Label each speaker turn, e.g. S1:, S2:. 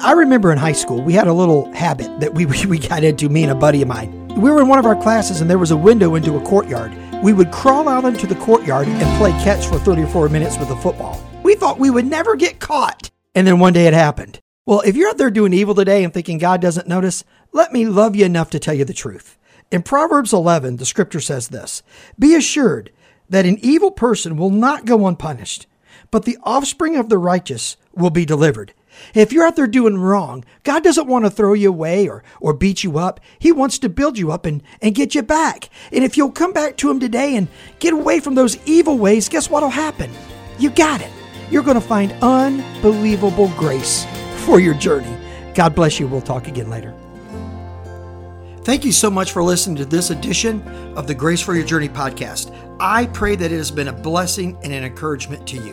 S1: I remember in high school, we had a little habit that we, we got into, me and a buddy of mine. We were in one of our classes and there was a window into a courtyard. We would crawl out into the courtyard and play catch for 30 or 40 minutes with a football. We thought we would never get caught. And then one day it happened. Well, if you're out there doing evil today and thinking God doesn't notice, let me love you enough to tell you the truth. In Proverbs 11, the scripture says this Be assured that an evil person will not go unpunished, but the offspring of the righteous will be delivered. If you're out there doing wrong, God doesn't want to throw you away or, or beat you up. He wants to build you up and, and get you back. And if you'll come back to Him today and get away from those evil ways, guess what'll happen? You got it. You're going to find unbelievable grace for your journey. God bless you. We'll talk again later. Thank you so much for listening to this edition of the Grace for Your Journey podcast. I pray that it has been a blessing and an encouragement to you.